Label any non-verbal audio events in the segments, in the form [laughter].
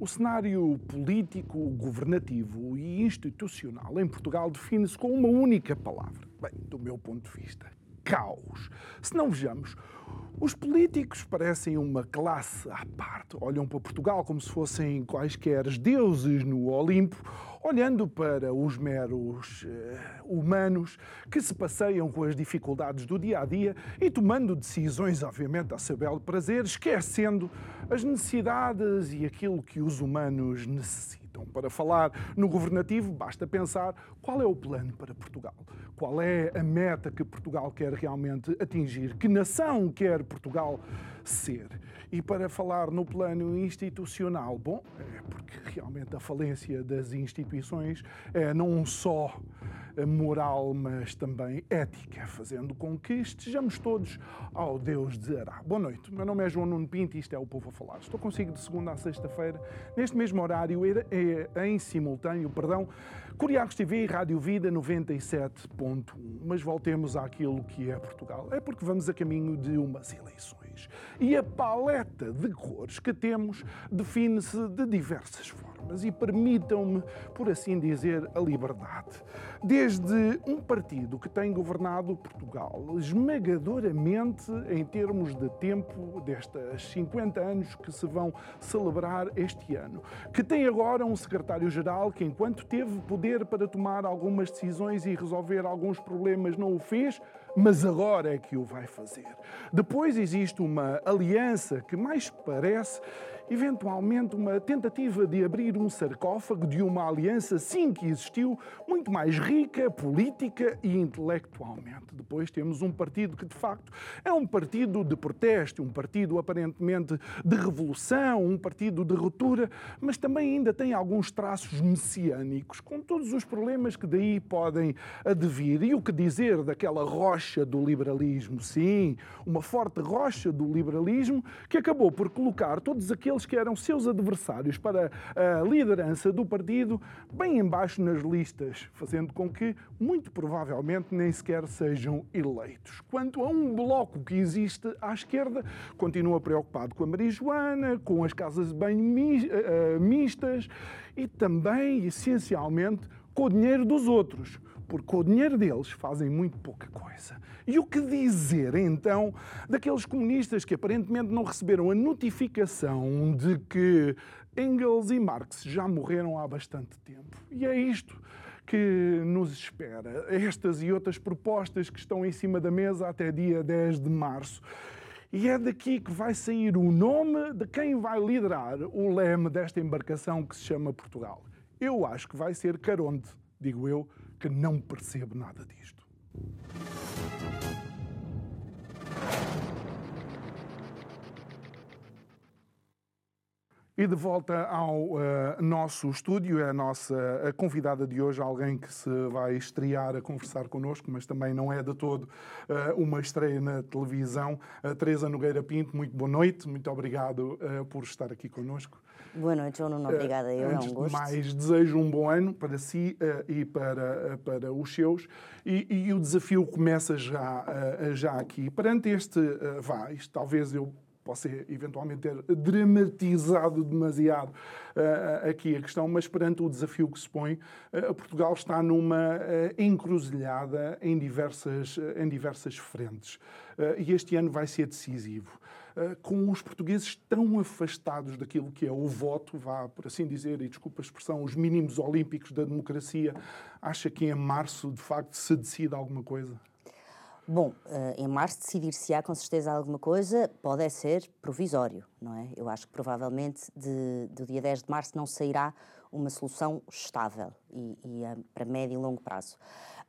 O cenário político, governativo e institucional em Portugal define-se com uma única palavra. Bem, do meu ponto de vista, caos. Se não vejamos, os políticos parecem uma classe à parte. Olham para Portugal como se fossem quaisquer deuses no Olimpo, olhando para os meros uh, humanos que se passeiam com as dificuldades do dia a dia e tomando decisões, obviamente, a seu belo prazer, esquecendo as necessidades e aquilo que os humanos necessitam. Para falar no governativo, basta pensar qual é o plano para Portugal, qual é a meta que Portugal quer realmente atingir, que nação quer Portugal ser. E para falar no plano institucional, bom, é porque realmente a falência das instituições é não só moral, mas também ética, fazendo com que estejamos todos ao Deus de Ará. Boa noite, meu nome é João Nuno Pinto e isto é o Povo a Falar. Estou consigo de segunda a sexta-feira, neste mesmo horário, em simultâneo, perdão, Curiacos TV e Rádio Vida 97.1. Mas voltemos àquilo que é Portugal. É porque vamos a caminho de umas eleições. E a paleta de cores que temos define-se de diversas formas. E permitam-me, por assim dizer, a liberdade. Desde um partido que tem governado Portugal esmagadoramente em termos de tempo destas 50 anos que se vão celebrar este ano, que tem agora um secretário-geral que, enquanto teve poder para tomar algumas decisões e resolver alguns problemas, não o fez, mas agora é que o vai fazer. Depois existe uma aliança que mais parece eventualmente uma tentativa de abrir um sarcófago de uma aliança, sim, que existiu, muito mais rica, política e intelectualmente. Depois temos um partido que, de facto, é um partido de protesto, um partido aparentemente de revolução, um partido de ruptura, mas também ainda tem alguns traços messiânicos, com todos os problemas que daí podem advir. E o que dizer daquela rocha do liberalismo? Sim, uma forte rocha do liberalismo que acabou por colocar todos aqueles aqueles que eram seus adversários para a liderança do partido bem embaixo nas listas, fazendo com que, muito provavelmente, nem sequer sejam eleitos. Quanto a um bloco que existe à esquerda, continua preocupado com a marijuana, com as casas de banho eh, eh, mistas e também, essencialmente, com o dinheiro dos outros porque com o dinheiro deles fazem muito pouca coisa. E o que dizer então daqueles comunistas que aparentemente não receberam a notificação de que Engels e Marx já morreram há bastante tempo? E é isto que nos espera. Estas e outras propostas que estão em cima da mesa até dia 10 de março. E é daqui que vai sair o nome de quem vai liderar o leme desta embarcação que se chama Portugal. Eu acho que vai ser Caronte, digo eu, que não percebe nada disto. E de volta ao uh, nosso estúdio, é a nossa a convidada de hoje, alguém que se vai estrear a conversar connosco, mas também não é de todo uh, uma estreia na televisão. Uh, Teresa Nogueira Pinto, muito boa noite, muito obrigado por estar aqui connosco. Boa noite, João Nuno, obrigada. Eu, Antes é um gosto. De mais, desejo um bom ano para si e para, para os seus. E, e o desafio começa já, já aqui. Perante este, vá, isto talvez eu possa eventualmente ter dramatizado demasiado uh, aqui a questão, mas perante o desafio que se põe, uh, Portugal está numa uh, encruzilhada em diversas, em diversas frentes. e este ano vai ser decisivo. Com os portugueses tão afastados daquilo que é o voto, vá por assim dizer, e desculpa a expressão, os mínimos olímpicos da democracia, acha que em março de facto se decide alguma coisa? Bom, eh, em março decidir-se-á com certeza alguma coisa, pode é ser provisório, não é? Eu acho que provavelmente de, do dia 10 de março não sairá uma solução estável e, e para médio e longo prazo.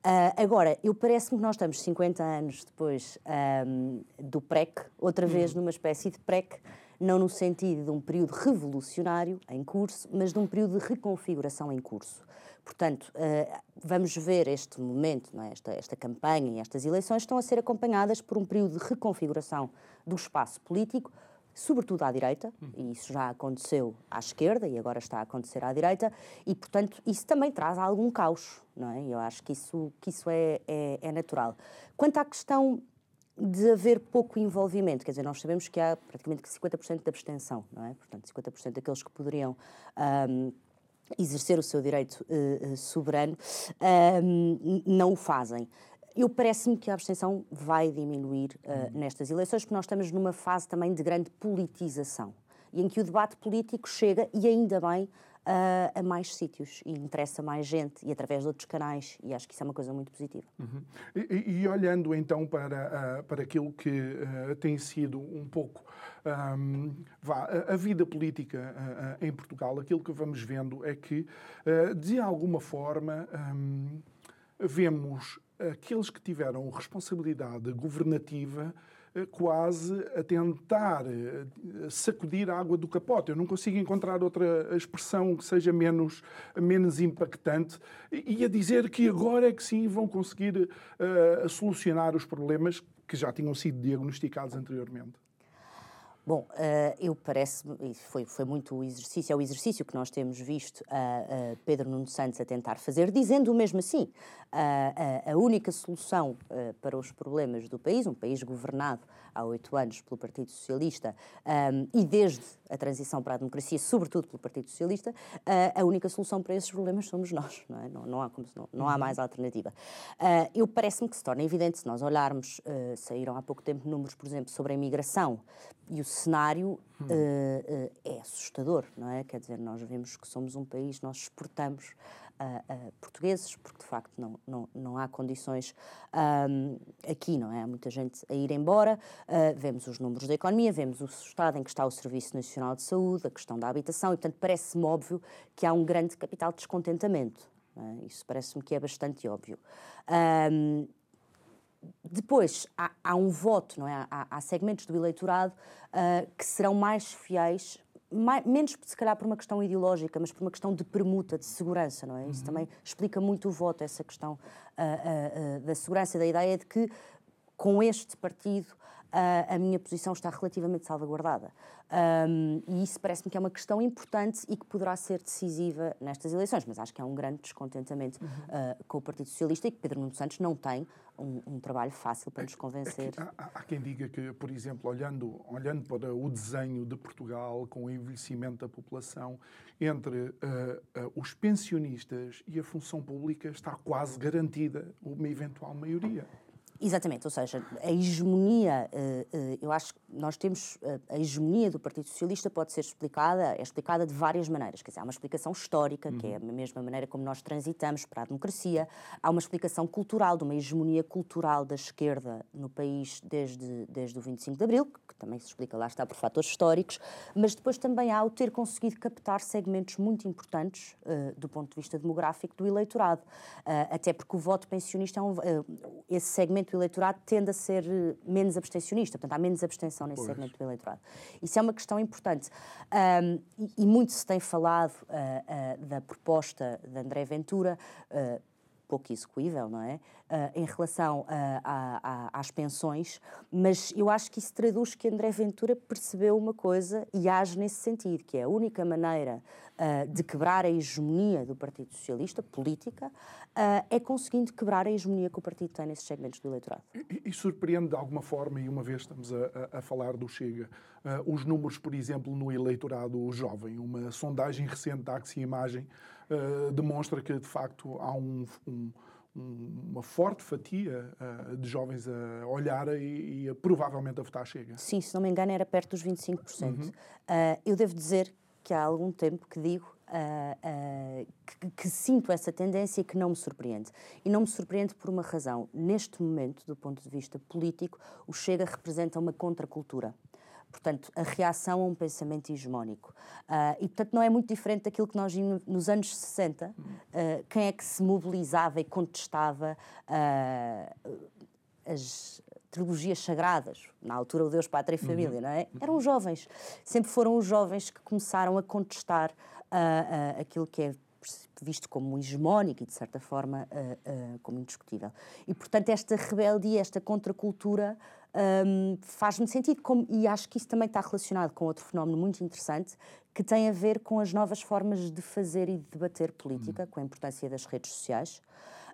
Uh, agora, eu parece-me que nós estamos 50 anos depois um, do PREC, outra vez uhum. numa espécie de PREC não no sentido de um período revolucionário em curso, mas de um período de reconfiguração em curso. Portanto, uh, vamos ver este momento, é? esta, esta campanha e estas eleições estão a ser acompanhadas por um período de reconfiguração do espaço político, sobretudo à direita, e isso já aconteceu à esquerda e agora está a acontecer à direita, e, portanto, isso também traz algum caos, não é? Eu acho que isso, que isso é, é, é natural. Quanto à questão de haver pouco envolvimento, quer dizer, nós sabemos que há praticamente 50% de abstenção, não é? Portanto, 50% daqueles que poderiam... Um, exercer o seu direito uh, soberano, uh, não o fazem. Eu parece-me que a abstenção vai diminuir uh, nestas eleições, porque nós estamos numa fase também de grande politização e em que o debate político chega, e ainda bem, uh, a mais sítios e interessa mais gente e através de outros canais, e acho que isso é uma coisa muito positiva. Uhum. E, e, olhando então para, uh, para aquilo que uh, tem sido um pouco um, vá, a, a, vida política em Portugal, aquilo que vamos vendo é que, de alguma forma, um, vemos aqueles que tiveram responsabilidade governativa eh, quase a tentar eh, sacudir a água do capote. Eu não consigo encontrar outra expressão que seja menos, menos impactante e a dizer que agora é que sim vão conseguir uh, solucionar os problemas que já tinham sido diagnosticados anteriormente. Bom, uh, eu parece-me, foi, foi muito o exercício, é o exercício que nós temos visto uh, Pedro Nuno Santos a tentar fazer, dizendo mesmo assim. a única solução para os problemas do país, um país governado há oito anos pelo Partido Socialista um, e desde a transição para a democracia, sobretudo pelo Partido Socialista, a única solução para esses problemas somos nós, não, é? não, não, há, não, não, há mais alternativa. eu parece-me que se torna evidente, se nós olharmos, saíram há pouco tempo números, por exemplo, sobre a imigração, e o cenário hum. uh, é assustador, não é? Quer dizer, nós vemos que somos um país, nós exportamos uh, portugueses, porque de facto não, não, não há condições um, aqui, não é? Há muita gente a ir embora, vemos os números da economia, vemos o estado em que está o Serviço Nacional de Saúde, a questão da habitação, e portanto parece-me óbvio que há um grande capital de descontentamento. É? Isso parece-me que é bastante óbvio. Um, depois, há, há, um voto, não é? Há, há segmentos do eleitorado uh, que serão mais fiéis, mais, menos se calhar por uma questão ideológica, mas por uma questão de permuta, de segurança, não é? Isso uhum. também explica muito o voto, essa questão uh, uh, da segurança, da ideia de que com este partido a minha posição está relativamente salvaguardada. Um, e isso parece-me que é uma questão importante e que poderá ser decisiva nestas eleições, mas acho que há um grande descontentamento uhum. uh, com o Partido Socialista e que Pedro Nuno Santos não tem um, um trabalho fácil para nos convencer. Há, há, quem diga que, por exemplo, olhando, olhando para o desenho de Portugal com o envelhecimento da população, entre uh, uh, os pensionistas e a função pública está quase garantida uma eventual maioria. Exatamente, ou seja, a hegemonia, eh, eh, eu acho que nós temos, eh, a hegemonia do Partido Socialista pode ser explicada, é explicada de várias maneiras. Quer dizer, há uma explicação histórica, uhum. que é a mesma maneira como nós transitamos para a democracia, há uma explicação cultural, de uma hegemonia cultural da esquerda no país desde, desde o 25 de Abril, que também se explica, lá está, por fatores históricos, mas depois também há o ter conseguido captar segmentos muito importantes uh, do ponto de vista demográfico do eleitorado, uh, até porque o voto pensionista é um, uh, esse segmento do eleitorado tende a ser eh, menos abstencionista, portanto, há menos abstenção nesse pois. segmento do eleitorado. Isso é uma questão importante. Um, e, e, muito se tem falado uh, uh, da proposta de André Ventura, uh, pouco execuível, não é? Uh, em relação a, a, às pensões, mas eu acho que isso traduz que André Ventura percebeu uma coisa e age nesse sentido, que é a única maneira uh, de quebrar a hegemonia do Partido Socialista, política, é conseguindo quebrar a hegemonia que o partido tem nesses segmentos do eleitorado. E, e surpreende de alguma forma, e uma vez estamos a, a falar do Chega, os números, por exemplo, no eleitorado jovem, uma sondagem recente da Axi Imagem uh, demonstra que, de facto, há um, um, uma forte fatia uh, de jovens a olhar e, e provavelmente a votar Chega. Sim, se não me engano, era perto dos 25%. Uhum. Uh, eu devo dizer que há algum tempo que digo Uh, uh, que, que, sinto essa tendência e que não me surpreende. E não me surpreende por uma razão. Neste momento, do ponto de vista político, o Chega representa uma contracultura. Portanto, a reação a um pensamento hegemónico. Uh, e, portanto, não é muito diferente daquilo que nós vimos nos anos 60. Uh, ah, quem é que se mobilizava e contestava uh, as trilogias sagradas, na altura o Deus, Pátria e uhum. Família, uhum. não é? Eram jovens. Sempre foram os jovens que começaram a contestar aquilo que é visto como hegemónico e, de certa forma, como indiscutível. E, portanto, esta rebeldia, esta contracultura um, faz-me sentido. Como, e acho que isso também está relacionado com outro fenómeno muito interessante que tem a ver com as novas formas de fazer e de debater política, com a importância das redes sociais,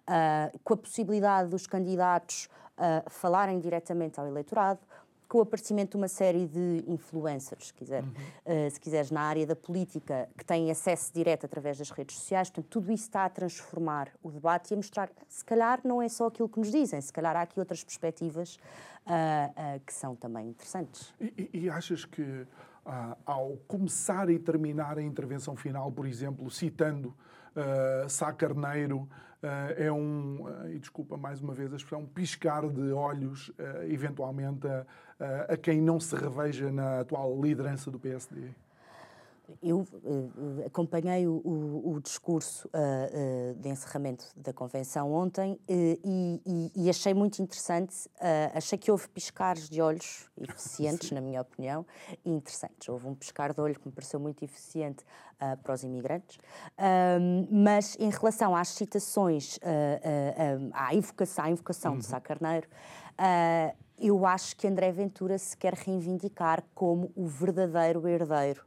uh, com a possibilidade dos candidatos uh, falarem diretamente ao eleitorado, com o aparecimento de uma série de influencers, se, quiser, uhum. uh, se quiseres, na área da política, que têm acesso direto através das redes sociais. Portanto, tudo isso está a transformar o debate e a mostrar, se calhar, não é só aquilo que nos dizem, se calhar há aqui outras perspectivas uh, uh, que são também interessantes. E, e achas que, ao começar e terminar a intervenção final, por exemplo, citando uh, Sá Carneiro, uh, é um, uh, e desculpa mais uma vez a expressão, piscar de olhos, uh, eventualmente, a, a quem não se reveja na atual liderança do PSD? Eu uh, acompanhei o, o, o discurso uh, uh, de encerramento da convenção ontem e, e, e, achei muito interessante. achei que houve piscares de olhos eficientes, [laughs] na minha opinião, e interessantes. Houve um piscar de olho que me pareceu muito eficiente para os imigrantes. mas em relação às citações, à invocação, à invocação uhum. de Sá Carneiro, eu acho que André Ventura se quer reivindicar como o verdadeiro herdeiro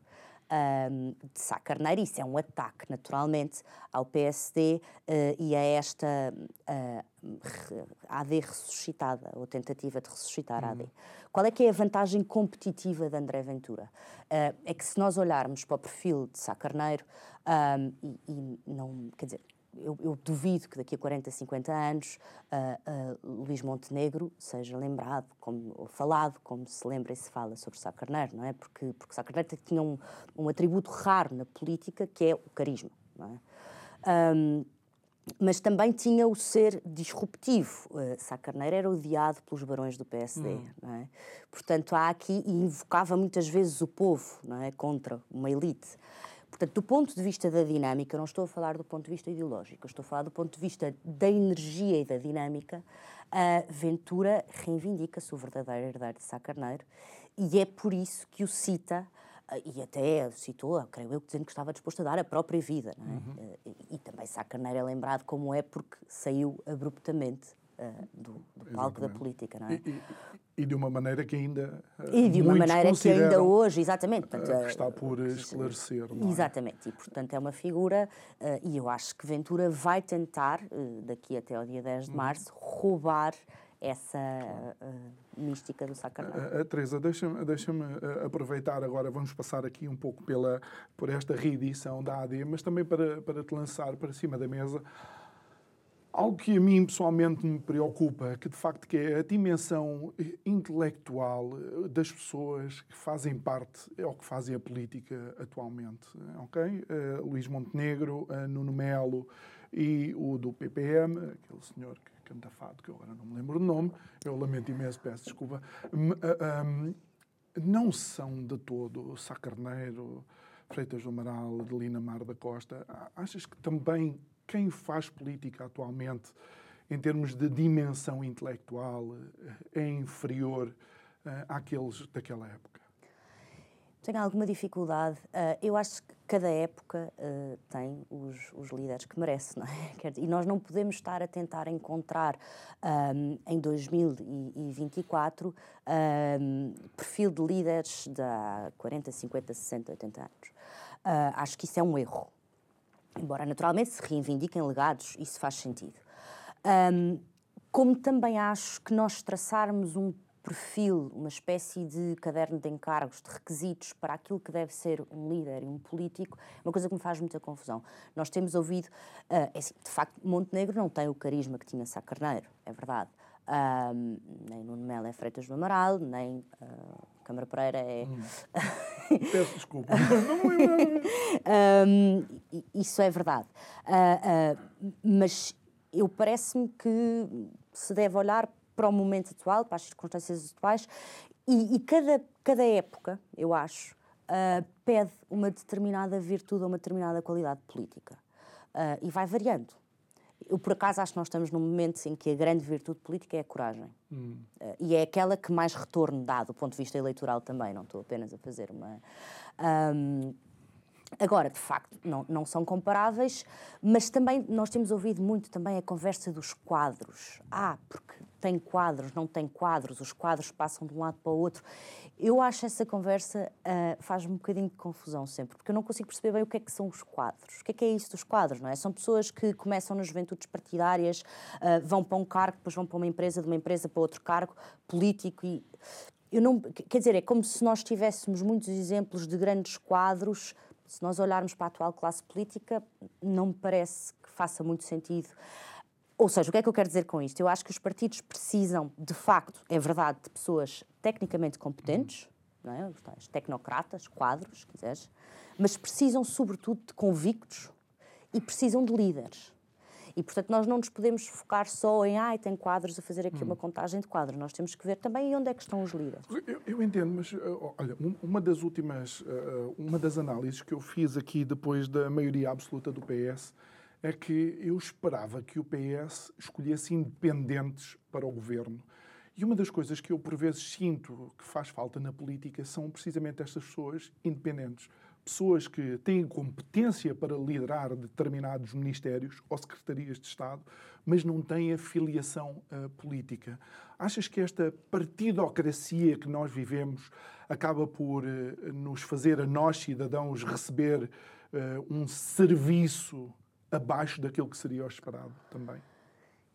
um, de Sá Carneiro. Isso é um ataque, naturalmente, ao PSD uh, eh, e a esta uh, AD ressuscitada, ou tentativa de ressuscitar a AD. Uhum. Qual é que é a vantagem competitiva de André Ventura? Uh, é que se nós olharmos para o perfil de Sá Carneiro, um, e, e não, quer dizer, eu, eu, duvido que daqui a 40, 50 anos uh, uh, Luís Montenegro seja lembrado como, ou falado como se lembra e se fala sobre Sá Carneiro, não é? Porque, porque Sá Carneiro tinha um, um atributo raro na política que é o carisma, não é? Um, mas também tinha o ser disruptivo. Uh, Sá Carneiro era odiado pelos barões do PSD, hum. não é? Portanto, há aqui, e invocava muitas vezes o povo, não é? Contra uma elite. Portanto, do ponto de vista da dinâmica, não estou a falar do ponto de vista ideológico, estou a falar do ponto de vista da energia e da dinâmica, a Ventura reivindica-se o verdadeiro herdeiro de Sá Carneiro e é por isso que o cita e até citou, creio eu, dizendo que estava disposto a dar a própria vida. É? Uhum. E, e, também Sá Carneiro é lembrado como é porque saiu abruptamente uh, do, do palco da política. Não é? E, e, e, de uma maneira que ainda. Uh, e de uma maneira que ainda hoje, exatamente. Portanto, uh, está por esclarecer. É? Exatamente. E, portanto, é uma figura, e eu acho que Ventura vai tentar, daqui até ao dia 10 de uhum. março, roubar essa uh, mística do Sacarneiro. Uh, Teresa, deixa-me deixa uh, aproveitar agora, vamos passar aqui um pouco pela, por esta reedição da AD, mas também para, para te lançar para cima da mesa Algo que a mim pessoalmente me preocupa, que de facto que é a dimensão intelectual das pessoas que fazem parte ou que fazem a política atualmente, ok? Uh, Luís Montenegro, uh, Nuno Melo e o do PPM, aquele senhor que canta fado, que eu agora não me lembro o nome, eu lamento imenso, peço desculpa, um, não são de todo Sacarneiro, Freitas do Amaral, Adelina Mar da Costa. Achas que também quem faz política atualmente, em termos de dimensão intelectual, eh, é inferior eh, àqueles daquela época? Tenho alguma dificuldade. Uh, eu acho que cada época uh, tem os, os, líderes que merece, não é? [laughs] E nós não podemos estar a tentar encontrar um, em 2024 um, perfil de líderes de há 40, 50, 60, 80 anos. Acho que isso é um erro. Embora naturalmente se reivindiquem legados, isso faz sentido. Um, como também acho que nós traçarmos um perfil, uma espécie de caderno de encargos, de requisitos para aquilo que deve ser um líder e um político, é uma coisa que me faz muita confusão. Nós temos ouvido, uh, é assim, de facto, Montenegro não tem o carisma que tinha Sá Carneiro, é verdade. Um, nem Nuno Melo é Freitas do Amaral, nem uh, Câmara Pereira é. Hum. [laughs] Peço desculpa. um, isso é verdade. Uh, uh, mas eu parece-me que se deve olhar para o momento atual, para as circunstâncias atuais, e, e cada, cada época, eu acho, uh, pede uma determinada virtude ou uma determinada qualidade política. e vai variando. Eu, por acaso, acho que nós estamos num momento em que a grande virtude política é a coragem. Hum. Uh, e é aquela que mais retorno dá do ponto de vista eleitoral também, não estou apenas a fazer uma. Um, Agora, de facto, não, não são comparáveis, mas também nós temos ouvido muito também a conversa dos quadros. Ah, porque tem quadros, não tem quadros, os quadros passam de um lado para o outro. Eu acho essa conversa uh, faz-me um bocadinho de confusão sempre, porque eu não consigo perceber bem o que é que são os quadros. O que é que é isso dos quadros, não é? São pessoas que começam nas juventudes partidárias, uh, vão para um cargo, depois vão para uma empresa, de uma empresa para outro cargo político e... Eu não, quer dizer, é como se nós tivéssemos muitos exemplos de grandes quadros se nós olharmos para a atual classe política, não me parece que faça muito sentido. Ou seja, o que é que eu quero dizer com isto? Eu acho que os partidos precisam, de facto, é verdade, de pessoas tecnicamente competentes, não é? Os tecnocratas, quadros, quiseres, mas precisam, sobretudo, de convictos e precisam de líderes. E, portanto, nós não nos podemos focar só em, ai, ah, tem quadros, a fazer aqui hum. uma contagem de quadros. Nós temos que ver também onde é que estão os líderes. Eu, eu entendo, mas, eh, olha, uma das últimas, eh, uma das análises que eu fiz aqui depois da maioria absoluta do PS é que eu esperava que o PS escolhesse independentes para o governo. E uma das coisas que eu, por vezes, sinto que faz falta na política são precisamente estas pessoas independentes pessoas que têm competência para liderar determinados ministérios ou secretarias de Estado, mas não têm afiliação uh, política. Achas que esta partidocracia que nós vivemos acaba por uh, nos fazer a nós, cidadãos, receber uh, um serviço abaixo daquilo que seria o esperado também?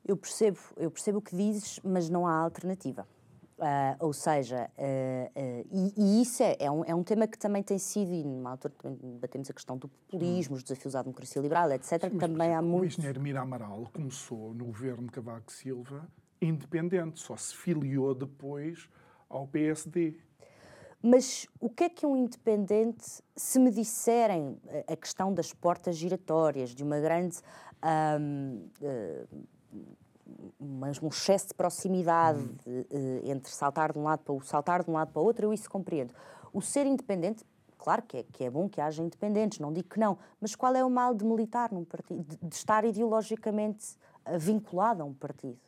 Eu percebo, eu percebo o que dizes, mas não há alternativa. Uh, ou seja, uh, uh, e, e, isso é, é, um, é um tema que também tem sido, e numa altura também batemos a questão do populismo, os desafios à democracia liberal, etc. Sim, também há muito. O engenheiro Mira Amaral começou no governo de Cavaco Silva independente, só se filiou depois ao PSD. Mas o que é que um independente, se me disserem a questão das portas giratórias, de uma grande. Um, mas um excesso de proximidade uhum. entre saltar de um lado para o saltar de um lado para o outro, eu isso compreendo. O ser independente, claro que é, que é bom que haja independentes, não digo que não, mas qual é o mal de militar num partido, de, de estar ideologicamente eh, vinculado a um partido?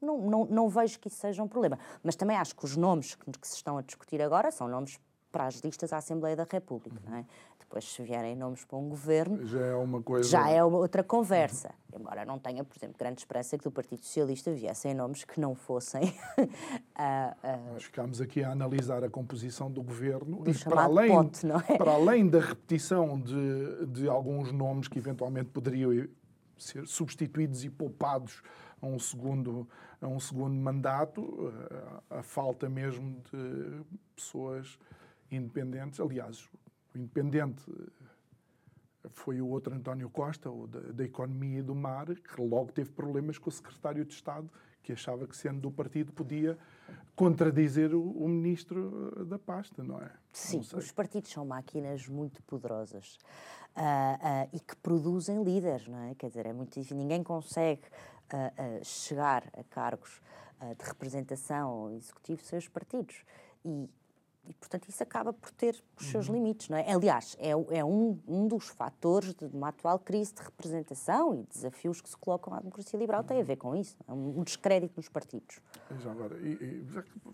Não, não, não vejo que isso seja um problema. Mas também acho que os nomes que, que se estão a discutir agora são nomes para as listas à Assembleia da República, uhum. não é? Depois, se vierem nomes para um governo. Já é uma coisa. Já é outra conversa. Embora não tenha, por exemplo, grande esperança que do Partido Socialista viessem nomes que não fossem. uh, [laughs] uh, Nós ficámos aqui a analisar a composição do governo do e para além, pote, é? para além da repetição de, de alguns nomes que eventualmente poderiam ser substituídos e poupados a um segundo, a um segundo mandato, a, a falta mesmo de pessoas independentes. Aliás, o independente foi o outro António Costa, o da, da, Economia e do Mar, que logo teve problemas com o secretário de Estado, que achava que, sendo do partido, podia contradizer o, o ministro da pasta, não é? Sim, não os partidos são máquinas muito poderosas uh, uh, e que produzem líderes, não é? Quer dizer, é muito difícil, ninguém consegue uh, chegar a cargos de representação executivo sem os partidos. E, e, portanto, isso acaba por ter os seus uhum. limites, não é? Aliás, é, é um, um dos fatores de uma atual crise de representação e desafios que se colocam à democracia liberal tem a ver com isso, é um, descrédito nos partidos. Já agora, e, e,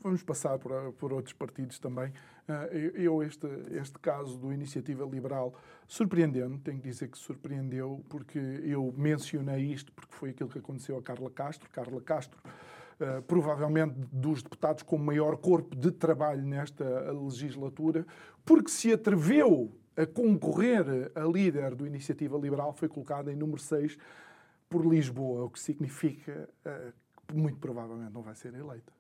vamos passar por, por outros partidos também. Uh, eu, este, este caso do Iniciativa Liberal, surpreendendo, tenho que dizer que surpreendeu, porque eu mencionei isto porque foi aquilo que aconteceu a Carla Castro. Carla Castro eh, provavelmente dos deputados com maior corpo de trabalho nesta legislatura, porque se atreveu a concorrer a líder do Iniciativa Liberal, foi colocada em número 6 por Lisboa, o que significa uh, que muito provavelmente não vai ser eleita.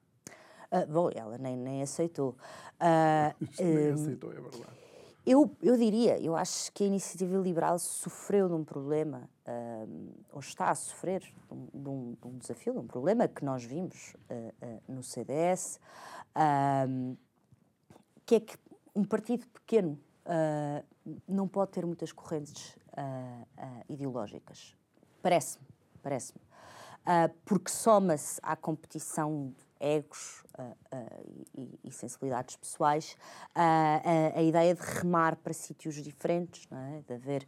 Uh, bom, ela nem, nem aceitou. [laughs] Uh, nem aceitou, é verdade. Eu, eu diria, eu acho que a iniciativa liberal sofreu de um problema, um, ou está a sofrer de um, de um, desafio, de um problema que nós vimos uh, uh, no CDS, que é que um partido pequeno uh, não pode ter muitas correntes ideológicas. Parece-me, parece-me. porque soma-se à competição egos e, e, sensibilidades pessoais, a, ideia de remar para sítios diferentes, é? de haver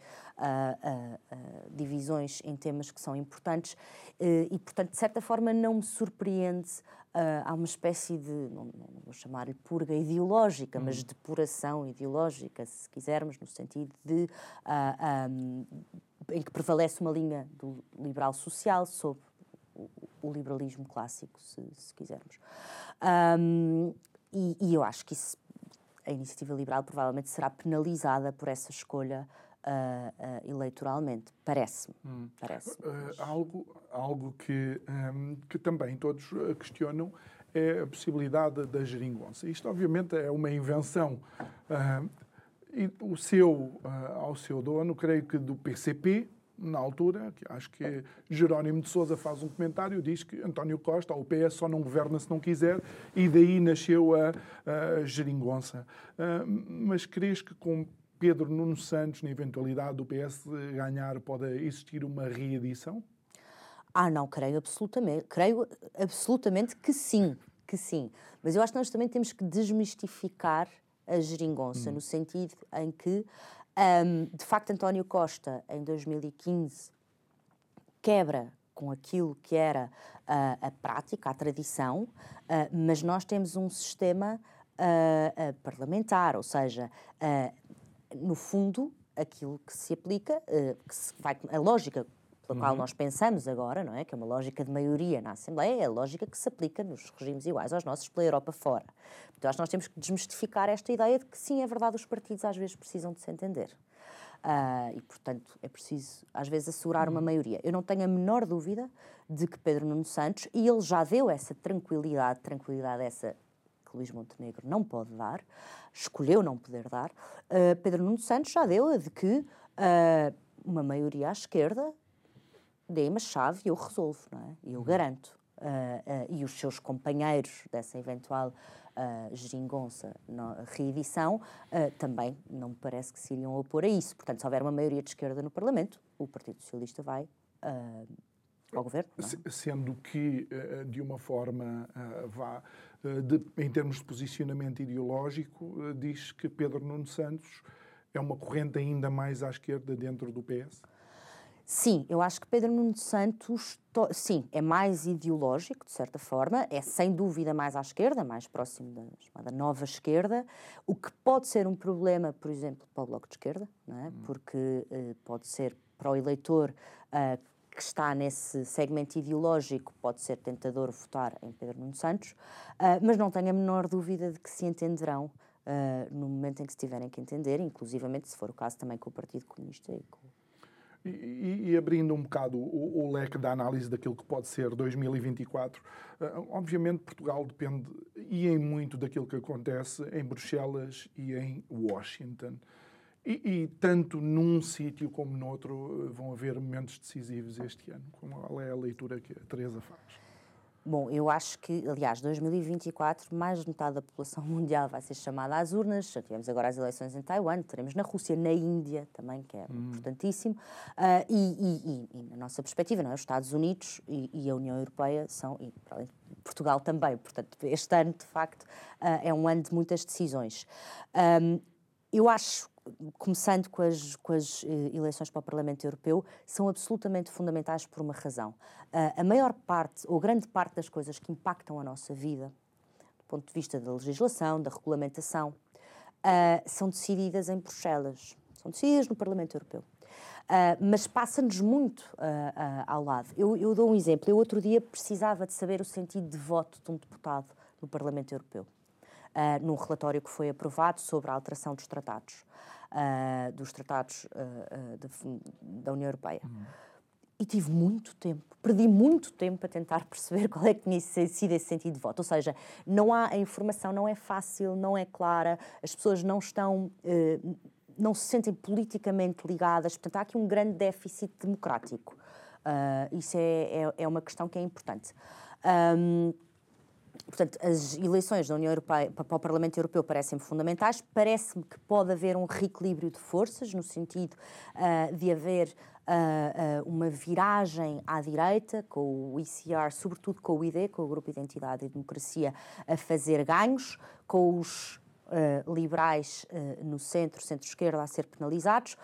divisões em temas que são importantes e, portanto, de certa forma, não me surpreende Uh, há uma espécie de, não, não vou chamar-lhe purga ideológica, mas de depuração ideológica, se quisermos, no sentido de uh, ah, um, em que prevalece uma linha do liberal social sobre o, o liberalismo clássico, se, se quisermos. Um, e, e, eu acho que isso, a iniciativa liberal provavelmente será penalizada por essa escolha uh, uh, eleitoralmente. Parece-me. Hum. Parece uh, algo algo que, um, que também todos questionam é a possibilidade da geringonça. Isto, obviamente, é uma invenção. e o seu, ao seu dono, creio que do PCP, na altura, que acho que Jerónimo de Sousa faz um comentário, diz que António Costa, ou o PS, só não governa se não quiser, e daí nasceu a, a geringonça. Uh, mas crees que com Pedro Nuno Santos, na eventualidade do PS ganhar, pode existir uma reedição? Ah, não, creio absolutamente, creio absolutamente que sim, que sim. Mas eu acho que nós também temos que desmistificar a geringonça, hum. no sentido em que, um, de facto, António Costa, em 2015, quebra com aquilo que era uh, a prática, a tradição, uh, mas nós temos um sistema uh, parlamentar, ou seja, no fundo, aquilo que se aplica, que se vai, a lógica pela uhum. qual nós pensamos agora, não é? Que é uma lógica de maioria na Assembleia, é a lógica que se aplica nos regimes iguais aos nossos pela Europa fora. Então, acho que nós temos que desmistificar esta ideia de que, sim, é verdade, os partidos às vezes precisam de se entender. Uh, e, portanto, é preciso, às vezes, assegurar uma uhum. maioria. Eu não tenho a menor dúvida de que Pedro Nuno Santos, e ele já deu essa tranquilidade, tranquilidade, essa que Luís Montenegro não pode dar, escolheu não poder dar, uh, Pedro Nuno Santos já deu a de que uh, uma maioria à esquerda dê-me a chave e eu resolvo, não é? E eu uhum. garanto. Uh, e os seus companheiros dessa eventual geringonça reedição também não me parece que se iriam opor a isso. Portanto, se houver uma maioria de esquerda no Parlamento, o Partido Socialista vai ao governo. É? Sendo que, de uma forma, vá de, em termos de posicionamento ideológico, diz que Pedro Nuno Santos é uma corrente ainda mais à esquerda dentro do PS? Sim, eu acho que Pedro Nuno Santos, sim, é mais ideológico, de certa forma, é sem dúvida mais à esquerda, mais próximo da chamada nova esquerda, o que pode ser um problema, por exemplo, para o Bloco de Esquerda, não é? Hum. porque uh, pode ser para o eleitor uh, que está nesse segmento ideológico pode ser tentador votar em Pedro Nuno Santos, uh, mas não tenho a menor dúvida de que se entenderão no momento em que se tiverem que entender, inclusivamente se for o caso também com o Partido Comunista e com e, e, abrindo um bocado o, o, leque da análise daquilo que pode ser 2024, uh, obviamente Portugal depende e em muito daquilo que acontece em Bruxelas e em Washington. E, e, tanto num sítio como noutro vão haver momentos decisivos este ano. Qual é a leitura que a Teresa faz? Bom, eu acho que, aliás, 2024, mais de metade da população [laughs] mundial vai ser chamada às urnas. Já tivemos agora as eleições em Taiwan, teremos na Rússia, na Índia também, que é hum. importantíssimo. Uh, e, e, e, na nossa perspectiva, não é? os Estados Unidos e, a União Europeia são, e Portugal também. Portanto, este ano, de facto, uh, é um ano de muitas decisões. Um, eu acho começando com as, com as uh, eleições para o Parlamento Europeu, são absolutamente fundamentais por uma razão. Uh, a maior parte, ou grande parte das coisas que impactam a nossa vida, do ponto de vista da legislação, da regulamentação, uh, são decididas em Bruxelas, são decididas no Parlamento Europeu. mas passa-nos muito ao lado. Eu, eu dou um exemplo. Eu outro dia precisava de saber o sentido de voto de um deputado no Parlamento Europeu. Uh, num relatório que foi aprovado sobre a alteração dos tratados uh, dos tratados uh, de, da União Europeia. Uhum. E tive muito tempo, perdi muito tempo a tentar [laughs] perceber qual é que tinha sido esse sentido de voto. Ou seja, não há, a informação não é fácil, não é clara, as pessoas não estão, não se sentem politicamente ligadas, portanto há aqui um grande déficit democrático. isso é, é, é, uma questão que é importante. Um, Portanto, as eleições da União Europeia para o Parlamento Europeu parecem-me fundamentais. Parece-me que pode haver um reequilíbrio de forças, no sentido uh, de haver uh, uh, uma viragem à direita, com o ICR, sobretudo com o ID, com o Grupo Identidade e Democracia, a fazer ganhos, com os Uh, liberais uh, no centro, centro-esquerda a ser penalizados,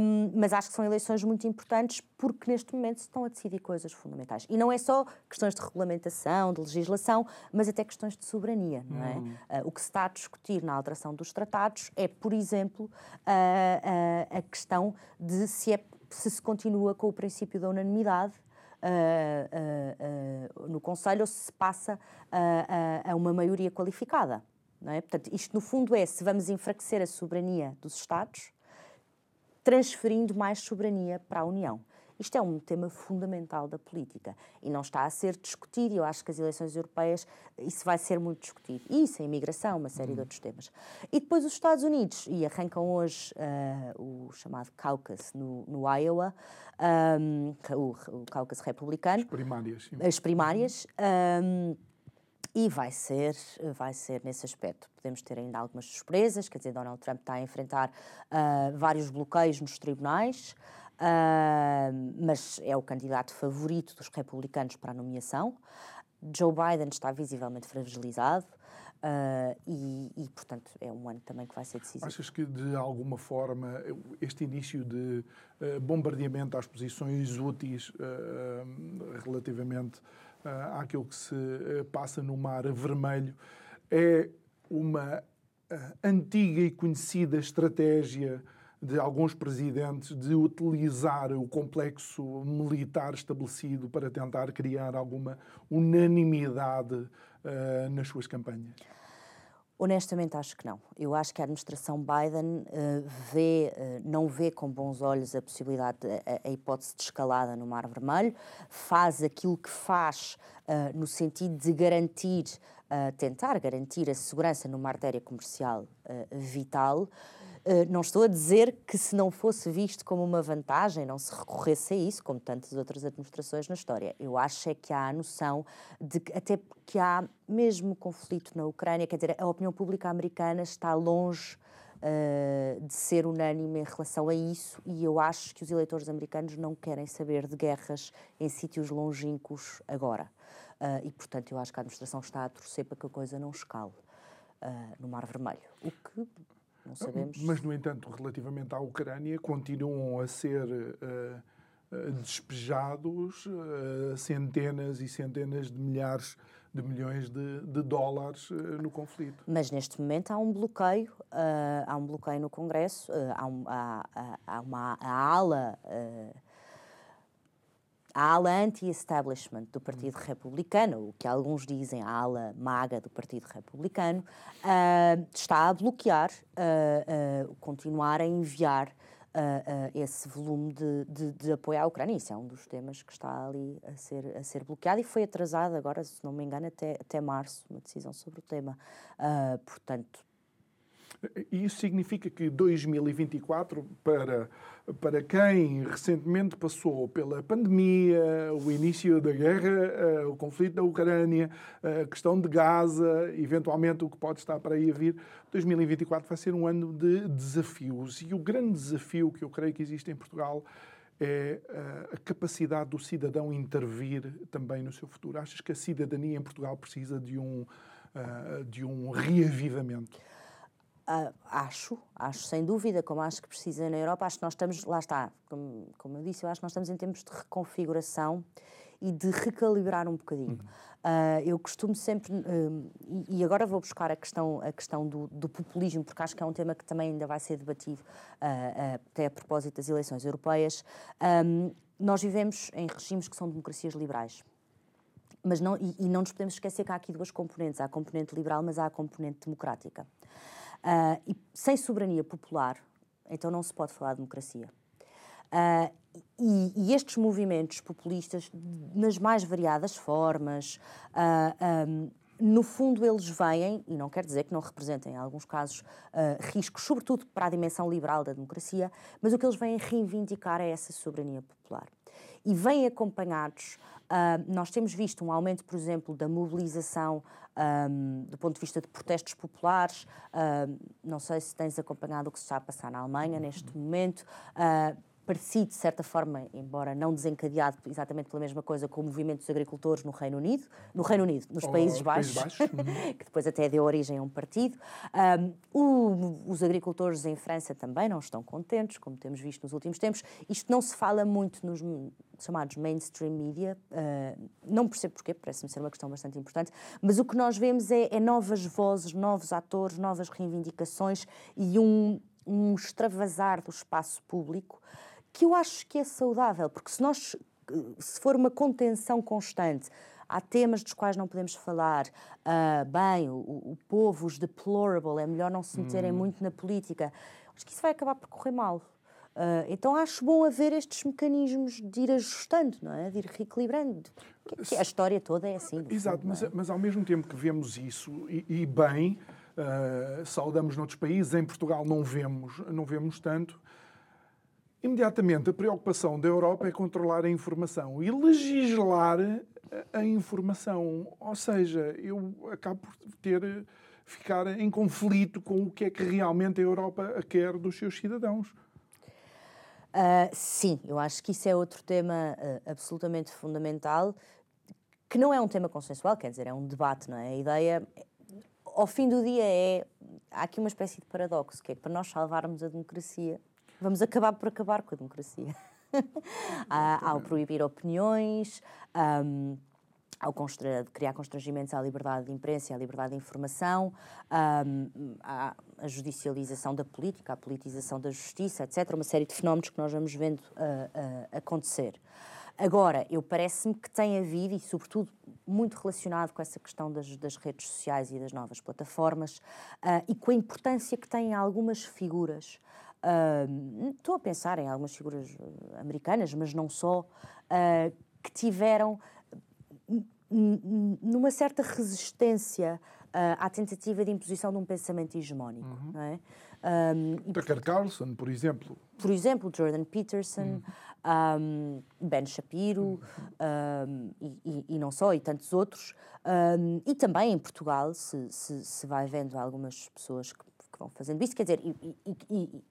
um, mas acho que são eleições muito importantes porque neste momento se estão a decidir coisas fundamentais. E não é só questões de regulamentação, de legislação, mas até questões de soberania, não é? Uh, o que se está a discutir na alteração dos tratados é, por exemplo, a questão de se, é, se se continua com o princípio da unanimidade no Conselho ou se se passa a uma maioria qualificada. Não é? Portanto, isto no fundo é se vamos enfraquecer a soberania dos Estados, transferindo mais soberania para a União. Isto é um tema fundamental da política e não está a ser discutido. Eu acho que as eleições europeias isso vai ser muito discutido. Isso, a imigração, uma série de outros temas. E depois os Estados Unidos, e arrancam hoje uh, o chamado caucus no, no Iowa, um, o, o caucus republicano. As primárias. Sim. As primárias. Um, e vai ser, vai ser nesse aspecto. Podemos ter ainda algumas surpresas, quer dizer, Donald Trump está a enfrentar uh, vários bloqueios nos tribunais, uh, mas é o candidato favorito dos republicanos para a nomeação. Joe Biden está visivelmente fragilizado. Uh, e, e, portanto, é um ano também que vai ser decisivo. Achas que, de alguma forma, este início de uh, bombardeamento às posições úteis uh, relativamente uh, àquilo que se uh, passa no Mar Vermelho, é uma uh, antiga e conhecida estratégia de alguns presidentes de utilizar o complexo militar estabelecido para tentar criar alguma unanimidade nas suas campanhas. Honestamente, acho que não. Eu acho que a administração Biden uh, vê, uh, não vê com bons olhos a possibilidade, a, a, hipótese de escalada no Mar Vermelho, faz aquilo que faz uh, no sentido de garantir, tentar garantir a segurança numa artéria comercial vital. Eh, não estou a dizer que se não fosse visto como uma vantagem, não se recorresse a isso, como tantas outras administrações na história. Eu acho é que há a noção de que, até porque há mesmo conflito na Ucrânia, quer dizer, a opinião pública americana está longe uh, de ser unânime em relação a isso e eu acho que os eleitores americanos não querem saber de guerras em sítios longínquos agora. Uh, e, portanto, eu acho que a administração está a torcer para que a coisa não escale uh, no Mar Vermelho. O que não sabemos. Mas, no entanto, relativamente à Ucrânia, continuam a ser uh, despejados uh, centenas e centenas de milhares de milhões de, de dólares uh, no conflito. Mas neste momento há um bloqueio, há um bloqueio no Congresso, há, um, há, há, uma a ala a ala anti-establishment do Partido Republicano, o que alguns dizem a ala maga do Partido Republicano, uh, está a bloquear, uh, uh, continuar a enviar esse volume de, de, de, apoio à Ucrânia. Isso é um dos temas que está ali a ser, a ser bloqueado e foi atrasado agora, se não me engano, até, até março, uma decisão sobre o tema. portanto, isso significa que 2024, para, para quem recentemente passou pela pandemia, o início da guerra, eh, o conflito da Ucrânia, a questão de Gaza, eventualmente o que pode estar para aí a vir, 2024 vai ser um ano de desafios. E o grande desafio que eu creio que existe em Portugal é eh, a capacidade do cidadão intervir também no seu futuro. Achas que a cidadania em Portugal precisa de um, eh, de um reavivamento? Uh, acho, acho sem dúvida, como acho que precisa na Europa, acho que nós estamos, lá está, como, como eu disse, eu acho que nós estamos em tempos de reconfiguração e de recalibrar um bocadinho. Uh, eu costumo sempre, uh, e, e, agora vou buscar a questão, a questão do, do, populismo, porque acho que é um tema que também ainda vai ser debatido uh, até a propósito das eleições europeias. Um, nós vivemos em regimes que são democracias liberais. Mas não, e, e não nos podemos esquecer que há aqui duas componentes. Há a componente liberal, mas há a componente democrática. Uh, e sem soberania popular, então não se pode falar de democracia. Uh, e, e, estes movimentos populistas, nas mais variadas formas, uh, ah, um, no fundo eles vêm, e não quer dizer que não representem em alguns casos riscos, sobretudo para a dimensão liberal da democracia, mas o que eles vêm reivindicar é essa soberania popular. E vêm acompanhados. Uh, nós temos visto um aumento, por exemplo, da mobilização um, do ponto de vista de protestos populares. Uh, não sei se tens acompanhado o que se está a passar na Alemanha neste momento. Uh, parecido, de certa forma, embora não desencadeado exatamente pela mesma coisa, com o movimento dos agricultores no Reino Unido, no Reino Unido, nos oh, Países Baixos, Países Baixos. [laughs] Uhum. que depois até deu origem a um partido. Um, o, os agricultores em França também não estão contentes, como temos visto nos últimos tempos. Isto não se fala muito nos chamados mainstream media, uh, não percebo porquê, parece-me ser uma questão bastante importante, mas o que nós vemos é, é novas vozes, novos atores, novas reivindicações e um, um extravasar do espaço público que eu acho que é saudável, porque se nós se for uma contenção constante, há temas dos quais não podemos falar, uh, bem, o, o, povo, os deplorable, é melhor não se meterem hum. muito na política, acho que isso vai acabar por correr mal. Uh, então acho bom haver estes mecanismos de ir ajustando, não é? de ir reequilibrando. Que a história toda é assim. Exato, fundo, mas, é? mas ao mesmo tempo que vemos isso, e, e bem, uh, saudamos noutros países, em Portugal não vemos, não vemos tanto, Imediatamente, a preocupação da Europa é controlar a informação e legislar a informação. Ou seja, eu acabo por ter, ficar em conflito com o que é que realmente a Europa quer dos seus cidadãos. Uh, sim, eu acho que isso é outro tema uh, absolutamente fundamental, que não é um tema consensual, quer dizer, é um debate, não é? A ideia, ao fim do dia, é. Há aqui uma espécie de paradoxo, que é que para nós salvarmos a democracia, vamos acabar por acabar com a democracia. [laughs] ao proibir opiniões, um, ao criar constrangimentos à liberdade de imprensa e à liberdade de informação, à, judicialização da política, à politização da justiça, etc. Uma série de fenómenos que nós vamos vendo uh, uh, acontecer. Agora, eu parece-me que tem havido, e sobretudo muito relacionado com essa questão das, das redes sociais e das novas plataformas, uh, e com a importância que têm algumas figuras Uh, estou a pensar em algumas figuras americanas, mas não só, uh, que tiveram numa certa resistência uh, à tentativa de imposição de um pensamento hegemónico. Uhum. Não é? Um, Tucker Carlson, por exemplo. Por exemplo, Jordan Peterson, uhum. um, Ben Shapiro, um, e, e, e, não só, e tantos outros. e também em Portugal se, se, se, vai vendo algumas pessoas que, que vão fazendo isso. Quer dizer, e, e,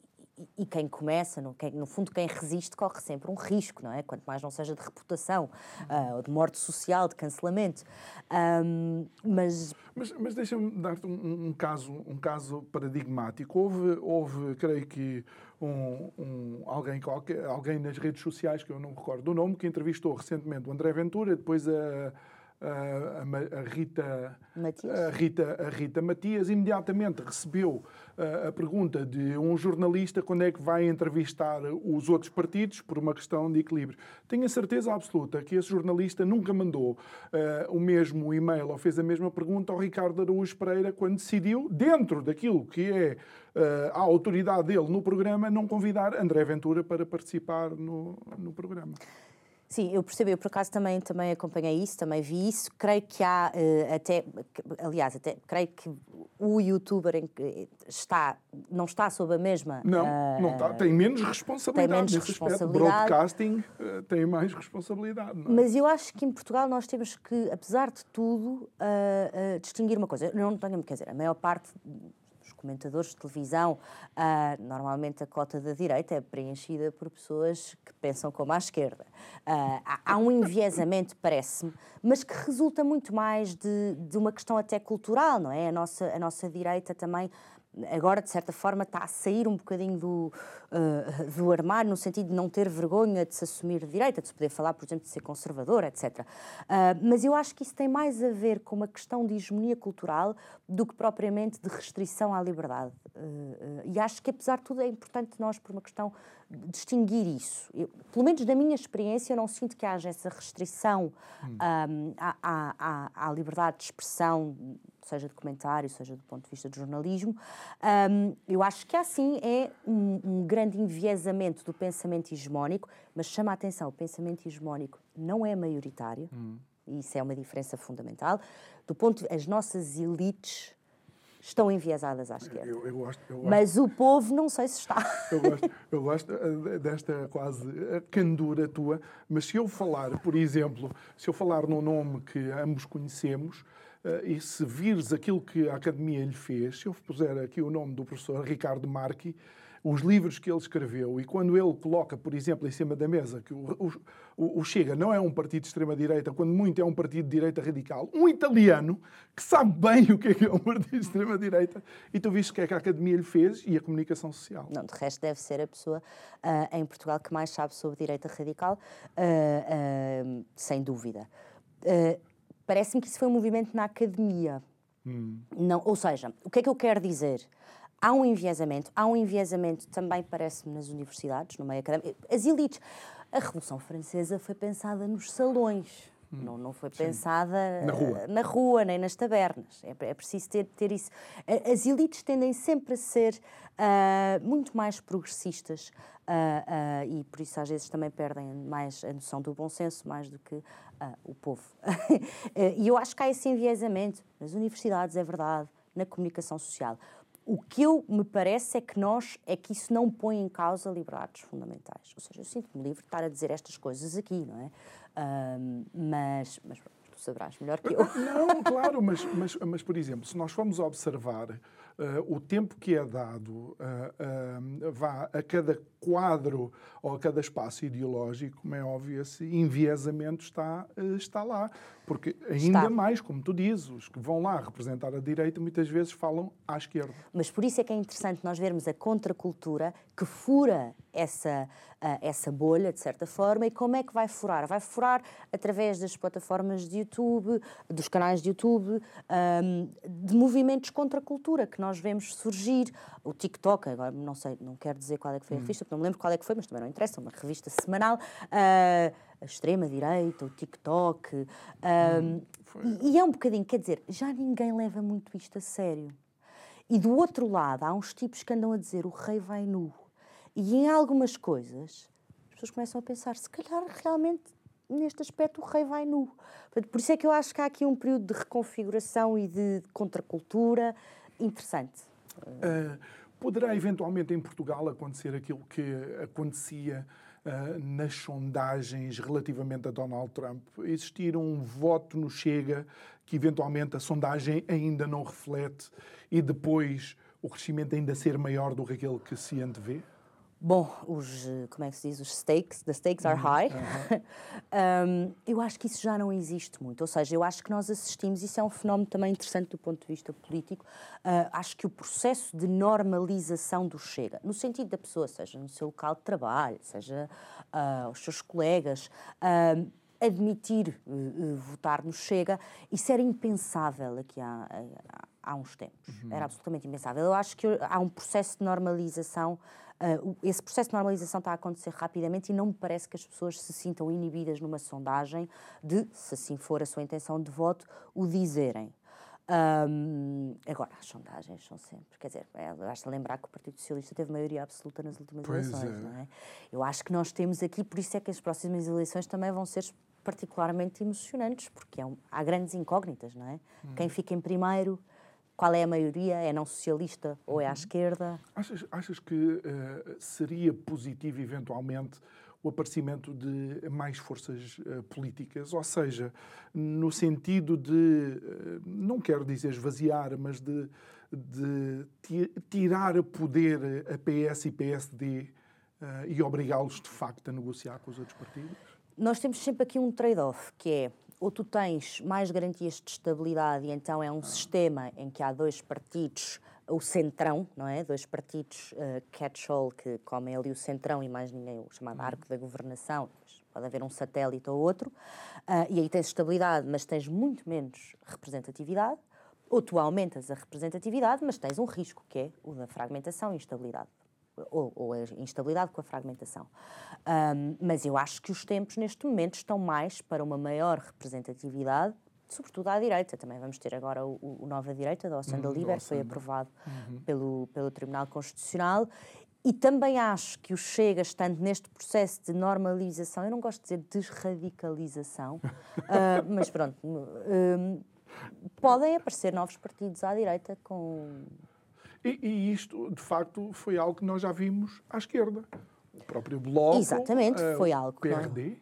e, quem começa, no, quem, no fundo, quem resiste corre sempre um risco, não é? Quanto mais não seja de reputação, uh, de morte social, de cancelamento. Um, mas... Mas, mas deixa-me dar-te um, um, caso, um caso paradigmático. Houve, houve creio que, um, um, alguém, alguém nas redes sociais, que eu não recordo o nome, que entrevistou recentemente o André Ventura, depois a a, Rita, a, Rita, a Rita Matias imediatamente recebeu a pergunta de um jornalista quando é que vai entrevistar os outros partidos por uma questão de equilíbrio. Tenho a certeza absoluta que esse jornalista nunca mandou uh, o mesmo e-mail ou fez a mesma pergunta ao Ricardo Araújo Pereira quando decidiu, dentro daquilo que é uh, a autoridade dele no programa, não convidar André Ventura para participar no, no programa. Sim, eu percebi, eu por acaso também, também acompanhei isso, também vi isso. Creio que há uh, até, aliás, até creio que o youtuber está, não está sob a mesma. Não, uh, não está, tem menos responsabilidade. Tem menos responsabilidade. Broadcasting uh, tem mais responsabilidade. É? Mas eu acho que em Portugal nós temos que, apesar de tudo, distinguir uma coisa. não tenho, quer dizer, a maior parte comentadores de televisão, uh, normalmente a cota da direita é preenchida por pessoas que pensam como à esquerda. Uh, há, há, um enviesamento, parece-me, mas que resulta muito mais de, de, uma questão até cultural, não é? A nossa, a nossa direita também agora, de certa forma, está a sair um bocadinho do, uh, do armário, no sentido de não ter vergonha de se assumir de direita, de se poder falar, por exemplo, de ser conservador, etc. Uh, mas eu acho que isso tem mais a ver com uma questão de hegemonia cultural do que propriamente de restrição à liberdade. Uh, e acho que, apesar de tudo, é importante nós, por uma questão, distinguir isso. Eu, pelo menos na minha experiência, eu não sinto que haja essa restrição hum. um, à, à, à liberdade de expressão seja de comentário, seja do ponto de vista de jornalismo. Um, eu acho que assim é um, um, grande enviesamento do pensamento hegemónico, mas chama a atenção, o pensamento hegemónico não é maioritário, hum. e isso é uma diferença fundamental. Do ponto de, as nossas elites estão enviesadas à esquerda. Eu, eu gosto, eu gosto. Mas o povo não sei se está. Eu gosto, eu gosto eh, desta quase eh, candura tua, mas se eu falar, por exemplo, se eu falar num nome que ambos conhecemos, Uh, e se vires aquilo que a Academia lhe fez, se eu puser aqui o nome do professor Ricardo Marchi, os livros que ele escreveu e quando ele coloca, por exemplo, em cima da mesa que o, o, o Chega não é um partido de extrema-direita, quando muito é um partido de direita radical, um italiano que sabe bem o que é, que é um partido de extrema-direita, e tu viste o que é que a Academia lhe fez e a comunicação social. Não, de resto deve ser a pessoa uh, em Portugal que mais sabe sobre direita radical, uh, uh, sem dúvida. Parece-me que isso foi um movimento na academia. Hum. Não, ou seja, o que é que eu quero dizer? Há um enviesamento, há um enviesamento também, parece-me, nas universidades, no meio académico. As elites. A Revolução Francesa foi pensada nos salões. Hum, não, não foi sim. pensada na rua. na rua, nem nas tabernas. É, é preciso ter, ter isso. As elites tendem sempre a ser uh, muito mais progressistas uh, uh, e por isso às vezes também perdem mais a noção do bom senso, mais do que o povo. [laughs] e eu acho que há esse enviesamento nas universidades, é verdade, na comunicação social. O que eu me parece é que nós, é que isso não põe em causa liberdades fundamentais. Ou seja, eu sinto-me livre de estar a dizer estas coisas aqui, não é? Mas, mas tu sabrás melhor que eu. Não, claro, mas, mas, mas por exemplo, se nós formos observar o tempo que é dado uh, uh, vá a cada quadro ou a cada espaço ideológico, como é óbvio, esse enviesamento está, está lá. Porque ainda está. mais, como tu dizes, os que vão lá representar a direita muitas vezes falam à esquerda. Mas por isso é que é interessante nós vermos a contracultura que fura essa, essa bolha, de certa forma, e como é que vai furar? Vai furar através das plataformas de YouTube, dos canais de YouTube, um, de movimentos contra a cultura que nós vemos surgir. O TikTok, agora não sei, não quero dizer qual é que foi a hum. revista, não me lembro qual é que foi, mas também não interessa, uma revista semanal. Uh, a extrema-direita, o TikTok. Um, hum, e, e é um bocadinho, quer dizer, já ninguém leva muito isto a sério. E do outro lado, há uns tipos que andam a dizer o rei vai nu. E em algumas coisas, as pessoas começam a pensar, se calhar realmente neste aspecto o rei vai nu. Por isso é que eu acho que há aqui um período de reconfiguração e de contracultura interessante. Uh, poderá eventualmente em Portugal acontecer aquilo que acontecia uh, nas sondagens relativamente a Donald Trump? Existir um voto no Chega que eventualmente a sondagem ainda não reflete e depois o crescimento ainda ser maior do que aquele que se antevê? Bom, os, como é que se diz? Os stakes, the stakes are uhum, high. [laughs] um, eu acho que isso já não existe muito. Ou seja, eu acho que nós assistimos, isso é um fenómeno também interessante do ponto de vista político. Uh, acho que o processo de normalização do Chega, no sentido da pessoa, seja no seu local de trabalho, seja uh, os seus colegas, uh, admitir votar no Chega, isso era impensável aqui há, há, há uns tempos. Uhum. Era absolutamente impensável. Eu acho que há um processo de normalização Uh, esse processo de normalização está a acontecer rapidamente e não me parece que as pessoas se sintam inibidas numa sondagem de, se assim for a sua intenção de voto, o dizerem. Um, agora, as sondagens são sempre, quer dizer, é, basta lembrar que o Partido Socialista teve maioria absoluta nas últimas pois eleições, é. não é? Eu acho que nós temos aqui, por isso é que as próximas eleições também vão ser particularmente emocionantes, porque é um, há grandes incógnitas, não é? Hum. Quem fica em primeiro, qual é a maioria? É não socialista ou é à uhum. esquerda? Achas, achas que uh, seria positivo, eventualmente, o aparecimento de mais forças uh, políticas? Ou seja, no sentido de, uh, não quero dizer esvaziar, mas de, de tirar a poder a PS e PSD e obrigá-los, de facto, a negociar com os outros partidos? Nós temos sempre aqui um trade-off, que é ou tu tens mais garantias de estabilidade e então é um sistema em que há dois partidos, o centrão, não é? Dois partidos uh, catch-all que comem ali o centrão e mais ninguém, o chamado uhum. arco da governação, pode haver um satélite ou outro, uh, e aí tens estabilidade, mas tens muito menos representatividade, ou tu aumentas a representatividade, mas tens um risco, que é o da fragmentação e instabilidade ou, ou, a instabilidade com a fragmentação. Um, mas eu acho que os tempos neste momento estão mais para uma maior representatividade, sobretudo à direita. Também vamos ter agora o, o Nova Direita da Ossanda uhum, Liber, foi aprovado uhum. pelo, pelo Tribunal Constitucional. E também acho que o Chega, estando neste processo de normalização, eu não gosto de dizer desradicalização, uh, [laughs] mas pronto, uh, podem aparecer novos partidos à direita com. E, e, isto, de facto, foi algo que nós já vimos à esquerda. O próprio Bloco. Exatamente, uh, foi algo. PRD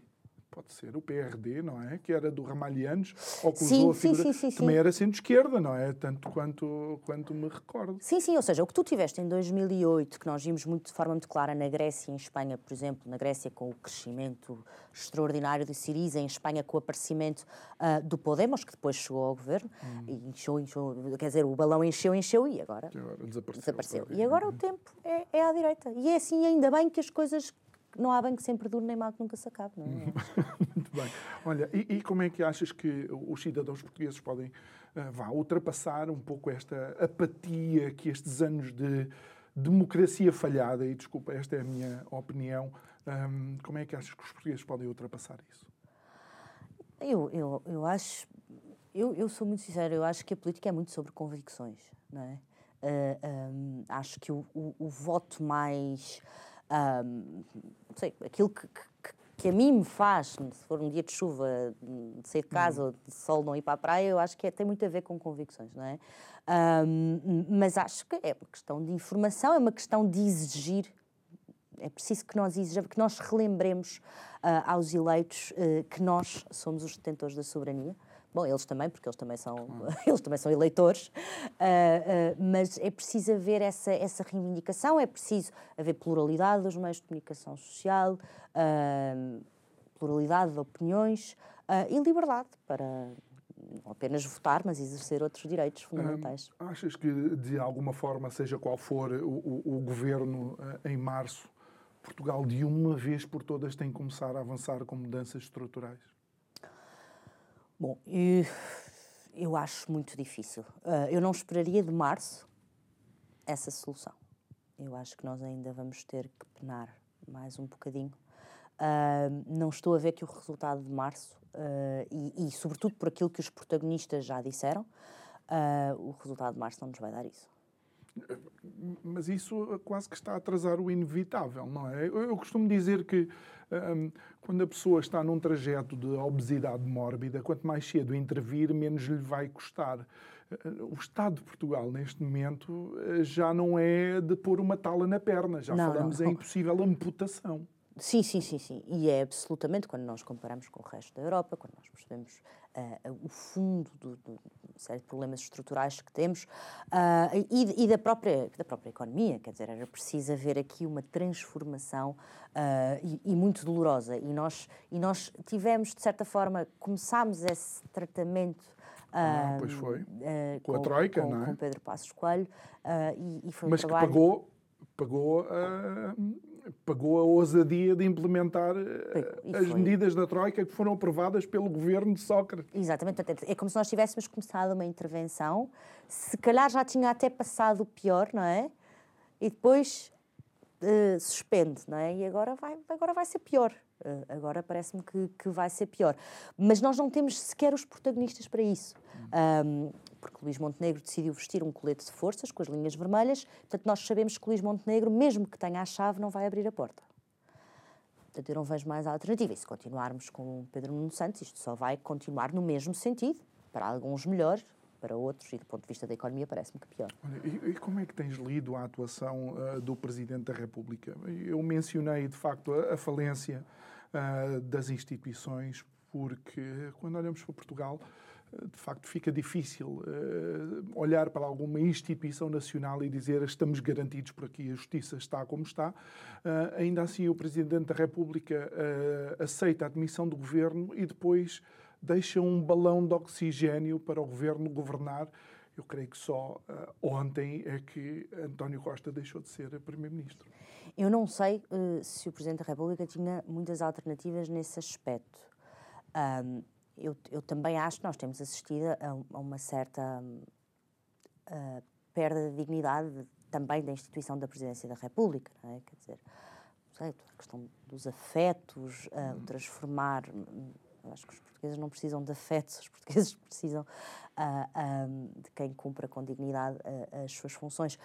pode ser o PRD, não é? Que era do Ramalhianos, ou que usou sim, a figura, sim, sim, também era centro-esquerda, não é? Tanto quanto, quanto me recordo. Sim, sim, ou seja, o que tu tiveste em 2008, que nós vimos muito, de forma muito clara na Grécia e em Espanha, por exemplo, na Grécia com o crescimento extraordinário de Siriza, em Espanha com o aparecimento uh, do Podemos, que depois chegou ao governo, hum. e encheu, encheu, quer dizer, o balão encheu, encheu e agora, agora desapareceu. desapareceu. E agora o tempo é, é à direita. E é assim, ainda bem que as coisas não há bem que sempre dure nem mal que nunca se acabe, não é? [laughs] Muito bem. Olha, e, e, como é que achas que os cidadãos portugueses podem uh, vá, ultrapassar um pouco esta apatia que estes anos de democracia falhada, e desculpa, esta é a minha opinião, um, como é que achas que os portugueses podem ultrapassar isso? Eu, eu, eu acho, eu, eu sou muito sincera, eu acho que a política é muito sobre convicções, não é? Uh, um, acho que o, o, o voto mais um, sei, aquilo que, que, que, a mim me faz, se for um dia de chuva, de sair de casa uhum. ou de sol não ir para a praia, eu acho que é, tem muito a ver com convicções, não é? Um, mas acho que é uma questão de informação, é uma questão de exigir. É preciso que nós que nós relembremos uh, aos eleitos uh, que nós somos os detentores da soberania. Bom, eles também, porque eles também são, [laughs] eles também são eleitores, uh, mas é preciso haver essa, essa reivindicação, é preciso haver pluralidade dos meios de comunicação social, pluralidade de opiniões e liberdade para não apenas votar, mas exercer outros direitos fundamentais. Hum, achas que, de alguma forma, seja qual for o, o, o governo em março, Portugal, de uma vez por todas, tem que começar a avançar com mudanças estruturais? Bom, eu acho muito difícil. Ah, eu não esperaria de março essa solução. Eu acho que nós ainda vamos ter que penar mais um bocadinho. Uh, não estou a ver que o resultado de março, uh, e, sobretudo por aquilo que os protagonistas já disseram, o resultado de março não nos vai dar isso. Mas isso quase que está a atrasar o inevitável, não é? Eu, costumo dizer que um, quando a pessoa está num trajeto de obesidade mórbida, quanto mais cedo intervir, menos lhe vai custar. O Estado de Portugal, neste momento, já não é de pôr uma tala na perna, já não, falamos não. em possível amputação. Sim, sim, sim, sim. E é absolutamente, quando nós comparamos com o resto da Europa, quando nós percebemos uh, o fundo do, do, de série de problemas estruturais que temos uh, e, e, da, própria, da própria economia, quer dizer, era preciso haver aqui uma transformação uh, e, e, muito dolorosa. E nós, e nós tivemos, de certa forma, começámos esse tratamento ah, pois foi. Com, a Troika, com, não é? Com Pedro Passos Coelho. E, e, foi Mas um trabalho... que pagou, pagou pagou a ousadia de implementar e as foi. medidas da Troika que foram aprovadas pelo governo de Sócrates. Exatamente. É como se nós tivéssemos começado uma intervenção, se calhar já tinha até passado o pior, não é? E depois uh, suspende, não é? E agora vai, agora vai ser pior. Uh, agora parece-me que, que vai ser pior. Mas nós não temos sequer os protagonistas para isso. Um, porque Luís Montenegro decidiu vestir um colete de forças com as linhas vermelhas, portanto nós sabemos que Luís Montenegro, mesmo que tenha a chave, não vai abrir a porta. Portanto, eu não vejo mais alternativa. E se continuarmos com Pedro Nuno Santos, isto só vai continuar no mesmo sentido, para alguns melhor, para outros, e do ponto de vista da economia, parece-me que pior. Olha, e, e, como é que tens lido a atuação uh, do Presidente da República? Eu mencionei, de facto, a, a falência uh, das instituições, porque quando olhamos para Portugal, de facto fica difícil uh, olhar para alguma instituição nacional e dizer estamos garantidos por aqui, a justiça está como está. Uh, ainda assim, o Presidente da República uh, aceita a admissão do governo e depois deixa um balão de oxigênio para o governo governar. Eu creio que só ontem é que António Costa deixou de ser Primeiro-Ministro. Eu não sei se o Presidente da República tinha muitas alternativas nesse aspecto. Um, eu, eu também acho que nós temos assistido a, a uma certa uh, perda de dignidade também da instituição da Presidência da República, não é? Quer dizer, sei, a questão dos afetos, uh, transformar Acho que os portugueses não precisam de afetos, [laughs] os portugueses precisam de quem cumpra com dignidade as suas funções.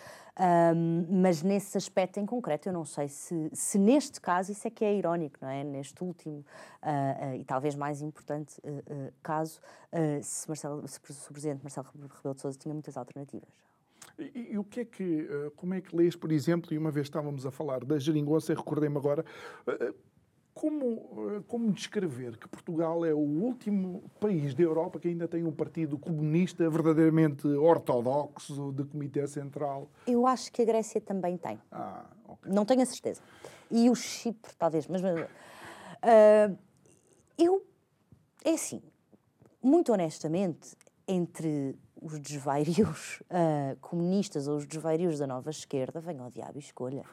mas nesse aspecto em concreto, eu não sei se, se neste caso isso é que é irónico, não é? Neste último e talvez mais importante caso, se, Marcelo, se o Presidente Marcelo Rebelo de Sousa tinha muitas alternativas. E, e, o que é que, como é que lês, por exemplo, e uma vez estávamos a falar da geringonça, recordei-me agora, como, eh, como descrever que Portugal é o último país da Europa que ainda tem um partido comunista verdadeiramente ortodoxo de Comitê Central? Eu acho que a Grécia também tem. Ah, okay. Não tenho a certeza. E o Chipre, talvez. Mas uh, eu. É assim, muito honestamente, entre os desvairios uh, [laughs] comunistas ou os desvairios da nova esquerda, venha ao diabo e escolha.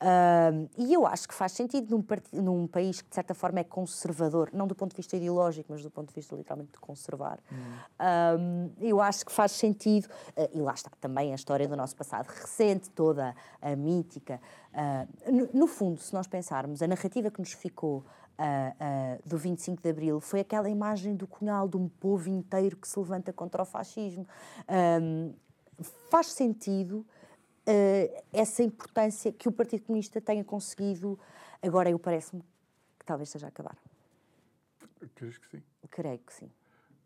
Uh, e eu acho que faz sentido num, num, país que, de certa forma, é conservador, não do ponto de vista ideológico, mas do ponto de vista literalmente de conservar. Hum. Uh, eu acho que faz sentido, uh, e lá está também a história do nosso passado recente, toda a mítica. Ah, no, no, fundo, se nós pensarmos, a narrativa que nos ficou do 25 de Abril foi aquela imagem do cunhal de um povo inteiro que se levanta contra o fascismo. faz sentido uh, essa importância que o Partido Comunista tenha conseguido. Agora, eu parece-me que talvez esteja a acabar. Crees que sim? Creio que sim.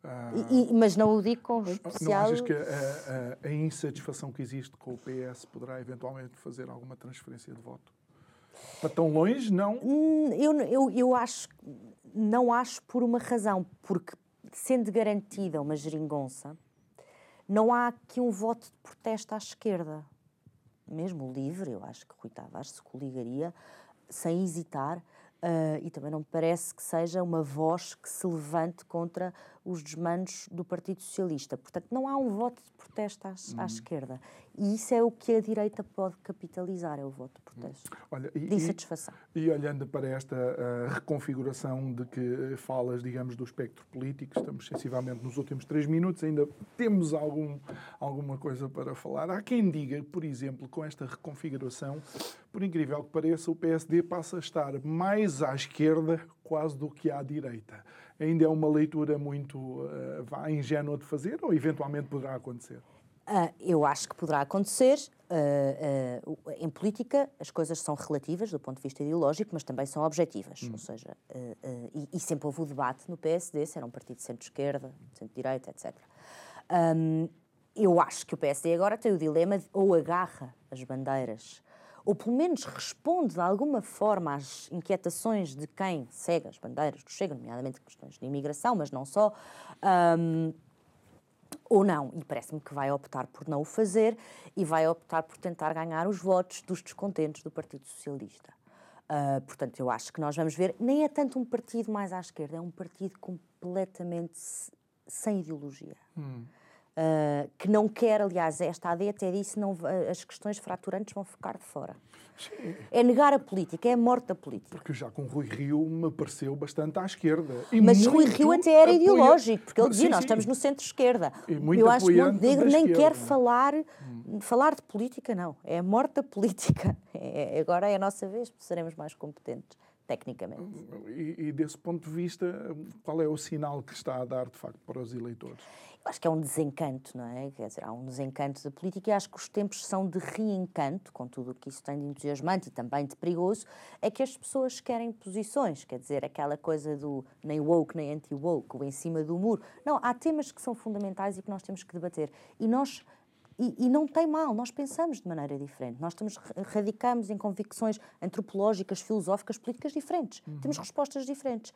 Ah, e, mas não o digo com especial... Não achas que a, a, a, insatisfação que existe com o PS poderá eventualmente fazer alguma transferência de voto? Para tão longe, não? Hum, eu, eu, eu acho... Não acho por uma razão. Porque, sendo garantida uma geringonça, não há aqui um voto de protesto à esquerda mesmo livre, eu acho que Rui Tavares se coligaria sem hesitar uh, e também não me parece que seja uma voz que se levante contra os desmandos do Partido Socialista. Portanto, não há um voto de protesto à, à uhum. esquerda. E isso é o que a direita pode capitalizar, é o voto de protesto. Olha, e, de insatisfação. E, e, olhando para esta uh, reconfiguração de que falas, digamos, do espectro político, estamos sensivelmente nos últimos três minutos, ainda temos algum, alguma coisa para falar. Há quem diga, por exemplo, com esta reconfiguração, por incrível que pareça, o PSD passa a estar mais à esquerda quase do que à direita. Ainda é uma leitura muito uh, ingênua de fazer ou eventualmente poderá acontecer? Uh, eu acho que poderá acontecer. Uh, uh, em política, as coisas são relativas do ponto de vista ideológico, mas também são objetivas. Hum. Ou seja, e, e, sempre houve o debate no PSD se era um partido de centro-esquerda, centro-direita, etc. Um, eu acho que o PSD agora tem o dilema de ou agarra as bandeiras, ou pelo menos responde de alguma forma às inquietações de quem segue as bandeiras do Chega, nomeadamente questões de imigração, mas não só. Um, ou não. E parece-me que vai optar por não o fazer e vai optar por tentar ganhar os votos dos descontentes do Partido Socialista. Uh, portanto, eu acho que nós vamos ver, nem é tanto um partido mais à esquerda, é um partido completamente sem ideologia. Hum. Uh, que não quer, aliás, esta AD até disse não as questões fraturantes vão ficar de fora. Sim. É negar a política, é a morte da política. Porque já com Rui Rio me pareceu bastante à esquerda. E Mas Rui Rio até era apoia... ideológico, porque ele dizia, sim, nós sim. estamos no centro-esquerda. Eu acho que Montenegro nem esquerda. quer falar, hum. falar de política, não. É a morte da política. [laughs] É, agora é a nossa vez, seremos mais competentes tecnicamente. E, e, desse ponto de vista, qual é o sinal que está a dar, de facto, para os eleitores? acho que é um desencanto, não é? Quer dizer, há um desencanto da política e acho que os tempos são de reencanto, com tudo o que isso tem de entusiasmante e também de perigoso, é que as pessoas querem posições, quer dizer, aquela coisa do nem woke nem anti-woke, o em cima do muro. Não, há temas que são fundamentais e que nós temos que debater. E nós e, e, não tem mal, nós pensamos de maneira diferente. Nós estamos, radicamos em convicções antropológicas, filosóficas, políticas diferentes. Uhum. Temos respostas diferentes.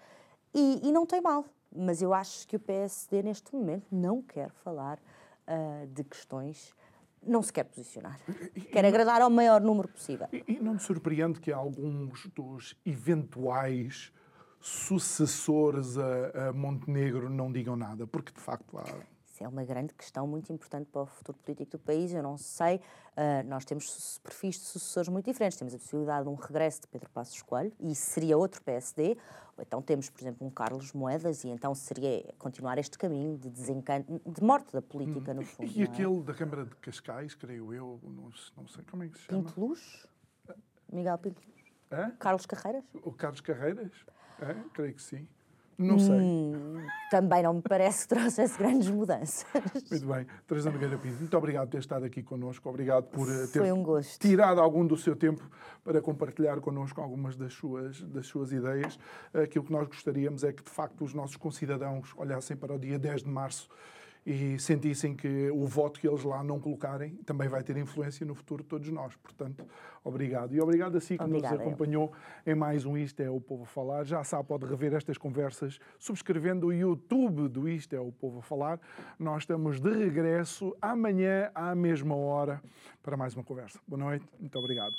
E, e, não tem mal. Mas eu acho que o PSD, neste momento, não quer falar uh, de questões não se quer posicionar. Quer agradar ao maior número possível. E, e não me surpreende que alguns dos eventuais sucessores a, a Montenegro não digam nada, porque de facto há isso é uma grande questão muito importante para o futuro político do país. Eu não sei, uh, nós temos perfis de sucessores muito diferentes. Temos a possibilidade de um regresso de Pedro Passos Coelho, e seria outro PSD. Ou então temos, por exemplo, um Carlos Moedas, e então seria continuar este caminho de desencanto, de morte da política, hum. no fundo. E, e é? aquele da Câmara de Cascais, creio eu, não, não sei como é que se chama. Pinto Luz? Miguel Pinto? É? Carlos Carreiras? O Carlos Carreiras? É, creio que sim. Não sei. Hum, também não me parece que trouxesse grandes mudanças. Muito bem. Teresa Nogueira Pinto, muito obrigado por ter estado aqui connosco. Obrigado por eh, ter um tirado algum do seu tempo para compartilhar connosco algumas das suas, das suas ideias. Aquilo que nós gostaríamos é que, de facto, os nossos concidadãos olhassem para o dia 10 de março e sentissem que o voto que eles lá não colocarem também vai ter influência no futuro de todos nós. Portanto, obrigado. E obrigado a si que Obrigada, nos acompanhou eu. em mais um Isto é o Povo a Falar. Já sabe, pode rever estas conversas subscrevendo o YouTube do Isto é o Povo a Falar. Nós estamos de regresso amanhã à mesma hora para mais uma conversa. Boa noite, muito obrigado.